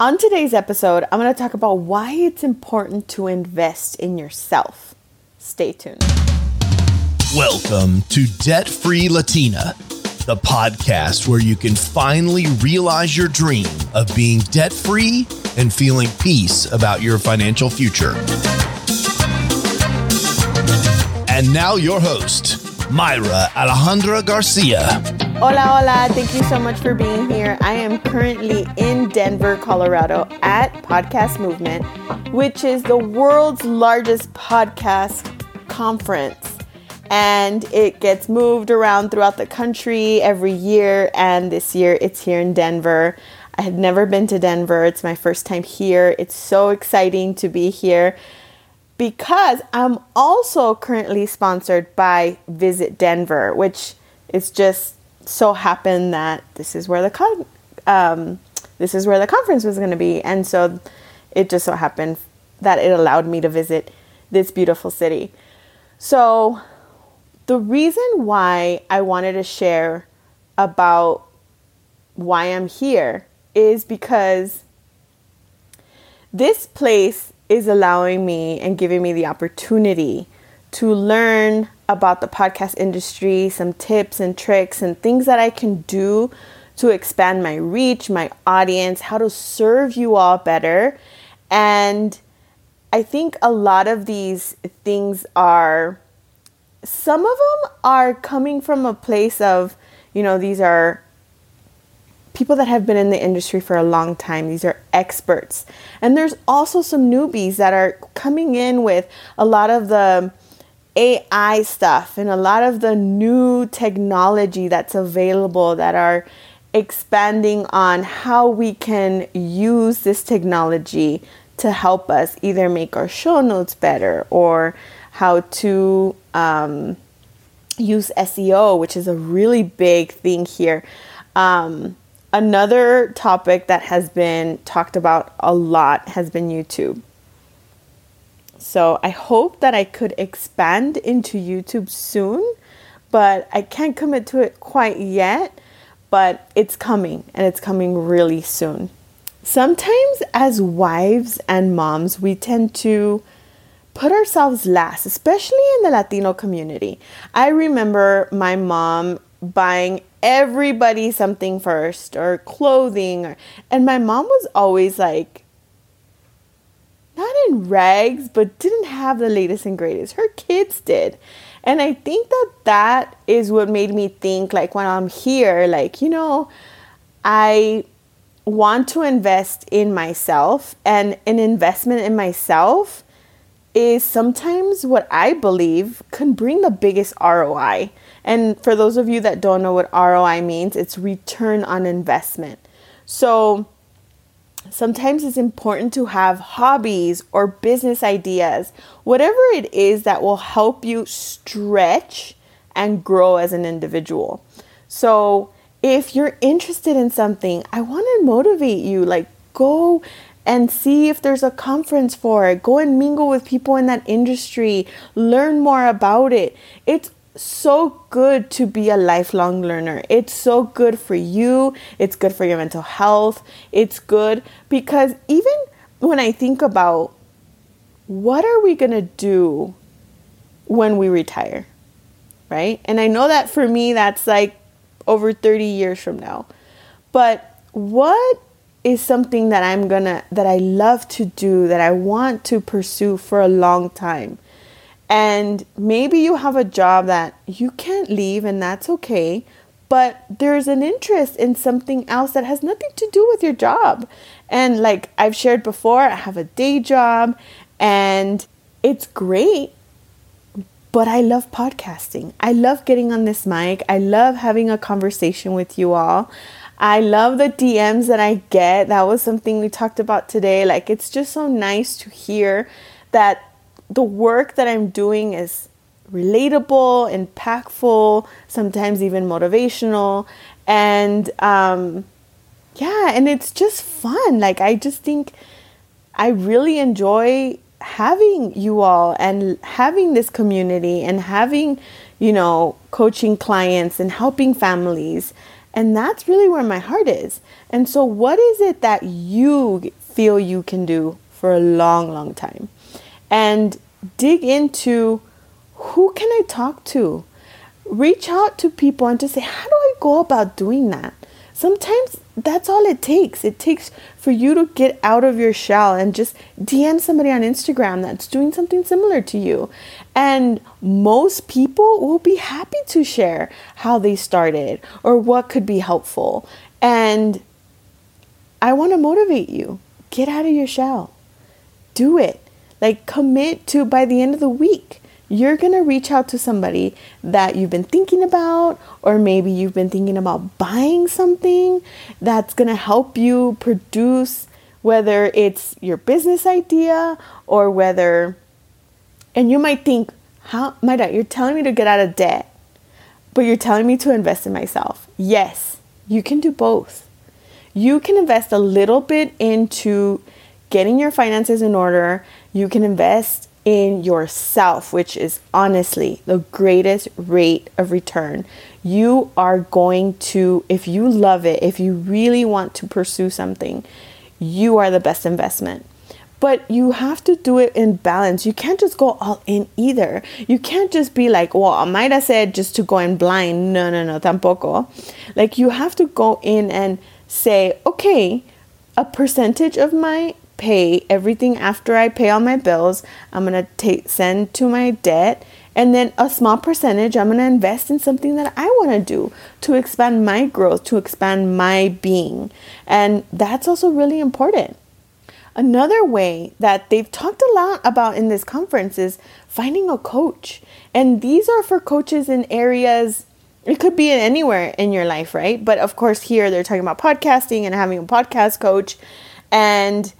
On today's episode, I'm going to talk about why it's important to invest in yourself. Stay tuned. Welcome to Debt Free Latina, the podcast where you can finally realize your dream of being debt free and feeling peace about your financial future. And now, your host, Mayra Alejandra Garcia. Hola, hola. Thank you so much for being here. I am currently in Denver, Colorado at Podcast Movement, which is the world's largest podcast conference. And it gets moved around throughout the country every year. And this year it's here in Denver. I had never been to Denver. It's my first time here. It's so exciting to be here because I'm also currently sponsored by Visit Denver, which is just so happened that this is where the con- um, this is where the conference was going to be, and so it just so happened that it allowed me to visit this beautiful city. So the reason why I wanted to share about why I'm here is because this place is allowing me and giving me the opportunity to learn about the podcast industry, some tips and tricks and things that I can do to expand my reach, my audience, how to serve you all better. And I think a lot of these things are, some of them are coming from a place of, you know, these are people that have been in the industry for a long time. These are experts. And there's also some newbies that are coming in with a lot of the, AI stuff and a lot of the new technology that's available that are expanding on how we can use this technology to help us either make our show notes better or how to um, use SEO, which is a really big thing here. Um, another topic that has been talked about a lot has been YouTube. So I hope that I could expand into YouTube soon, but I can't commit to it quite yet. But it's coming and it's coming really soon. Sometimes, as wives and moms, we tend to put ourselves last, especially in the Latino community. I remember my mom buying everybody something first or clothing or, and my mom was always like in rags, but didn't have the latest and greatest. Her kids did. And I think that that is what made me think, like, when I'm here, like, you know, I want to invest in myself, and an investment in myself is sometimes what I believe can bring the biggest ROI. And for those of you that don't know what ROI means, it's return on investment. So, Sometimes it's important to have hobbies or business ideas, whatever it is that will help you stretch and grow as an individual. So, if you're interested in something, I want to motivate you like go and see if there's a conference for it. Go and mingle with people in that industry, learn more about it. It's so good to be a lifelong learner. It's so good for you. It's good for your mental health. It's good because even when I think about what are we going to do when we retire? Right? And I know that for me that's like over 30 years from now. But what is something that I'm going to that I love to do that I want to pursue for a long time? And maybe you have a job that you can't leave, and that's okay. But there's an interest in something else that has nothing to do with your job. And like I've shared before, I have a day job and it's great. But I love podcasting. I love getting on this mic. I love having a conversation with you all. I love the DMs that I get. That was something we talked about today. Like, it's just so nice to hear that the work that I'm doing is relatable, impactful, sometimes even motivational. And um, yeah, and it's just fun. Like, I just think I really enjoy having you all and having this community and having, you know, coaching clients and helping families And that's really where my heart is. And so, what is it that you feel you can do for a long, long time? And dig into who can I talk to? Reach out to people and just say, how do I go about doing that? Sometimes that's all it takes. It takes for you to get out of your shell and just DM somebody on Instagram that's doing something similar to you. And most people will be happy to share how they started or what could be helpful. And I want to motivate you. Get out of your shell. Do it. Like commit to by the end of the week you're to reach out to somebody that you've been thinking about, or maybe you've been thinking about buying something that's to help you produce, whether it's your business idea or whether, and you might think, how, my dad, you're telling me to get out of debt, but you're telling me to invest in myself. Yes, you can do both. You can invest a little bit into getting your finances in order. You can invest in yourself, which is honestly the greatest rate of return. You are going to, if you love it, if you really want to pursue something, you are the best investment. But you have to do it in balance. You can't just go all in either. You can't just be like, well, I might have said just to go in blind. No, no, no, tampoco. Like you have to go in and say, okay, a percentage of my pay everything after I pay all my bills. I'm going to take send to my debt and then a small percentage I'm going to invest in something that I want to do to expand my growth, to expand my being. And that's also really important. Another way that they've talked a lot about in this conference is finding a coach. And these are for coaches in areas it could be in anywhere in your life, right? But of course, here they're talking about podcasting and having a podcast coach. And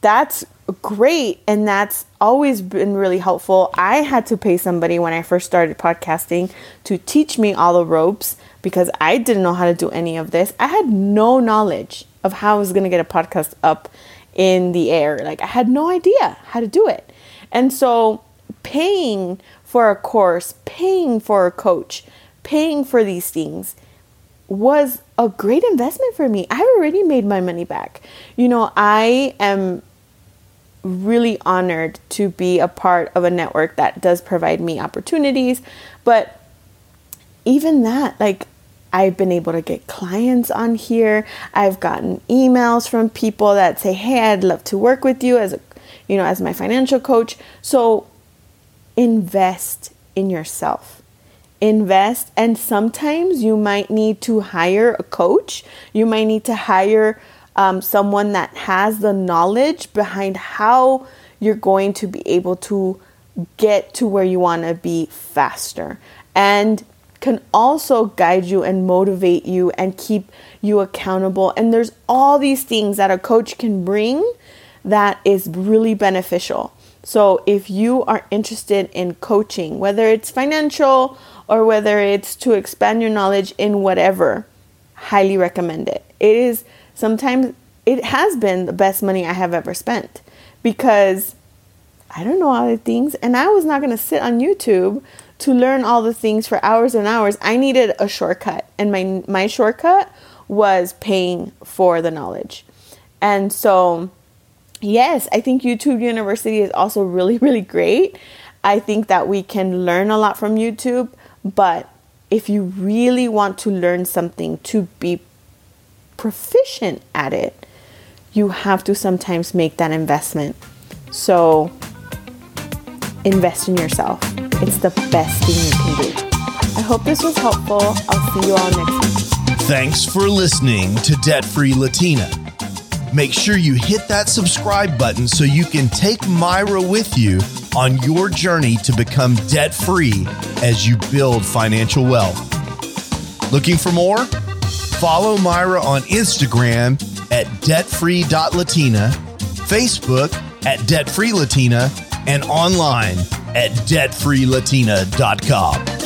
that's great and that's always been really helpful. I had to pay somebody when I first started podcasting to teach me all the ropes because I didn't know how to do any of this. I had no knowledge of how I was going to get a podcast up in the air. Like I had no idea how to do it. And so paying for a course, paying for a coach, paying for these things was a great investment for me. I've already made my money back. You know, I am really honored to be a part of a network that does provide me opportunities. But even that, like, I've been able to get clients on here. I've gotten emails from people that say, "Hey, I'd love to work with you as a, you know, as my financial coach." So invest in yourself. Invest and sometimes you might need to hire a coach. You might need to hire um, someone that has the knowledge behind how you're going to be able to get to where you want to be faster and can also guide you and motivate you and keep you accountable. And there's all these things that a coach can bring that is really beneficial. So, if you are interested in coaching, whether it's financial or whether it's to expand your knowledge in whatever, highly recommend it. It is sometimes it has been the best money I have ever spent because I don't know all the things and I was not going to sit on YouTube to learn all the things for hours and hours. I needed a shortcut and my my shortcut was paying for the knowledge. And so yes, I think YouTube University is also really really great. I think that we can learn a lot from YouTube, but if you really want to learn something to be proficient at it, you have to sometimes make that investment. So invest in yourself. It's the best thing you can do. I hope this was helpful. I'll see you all next week. Thanks for listening to Debt Free Latina. Make sure you hit that subscribe button so you can take Mayra with you on your journey to become debt free as you build financial wealth. Looking for more? Follow Mayra on Instagram at debtfree.latina, Facebook at debtfreelatina, and online at debtfreelatina.com.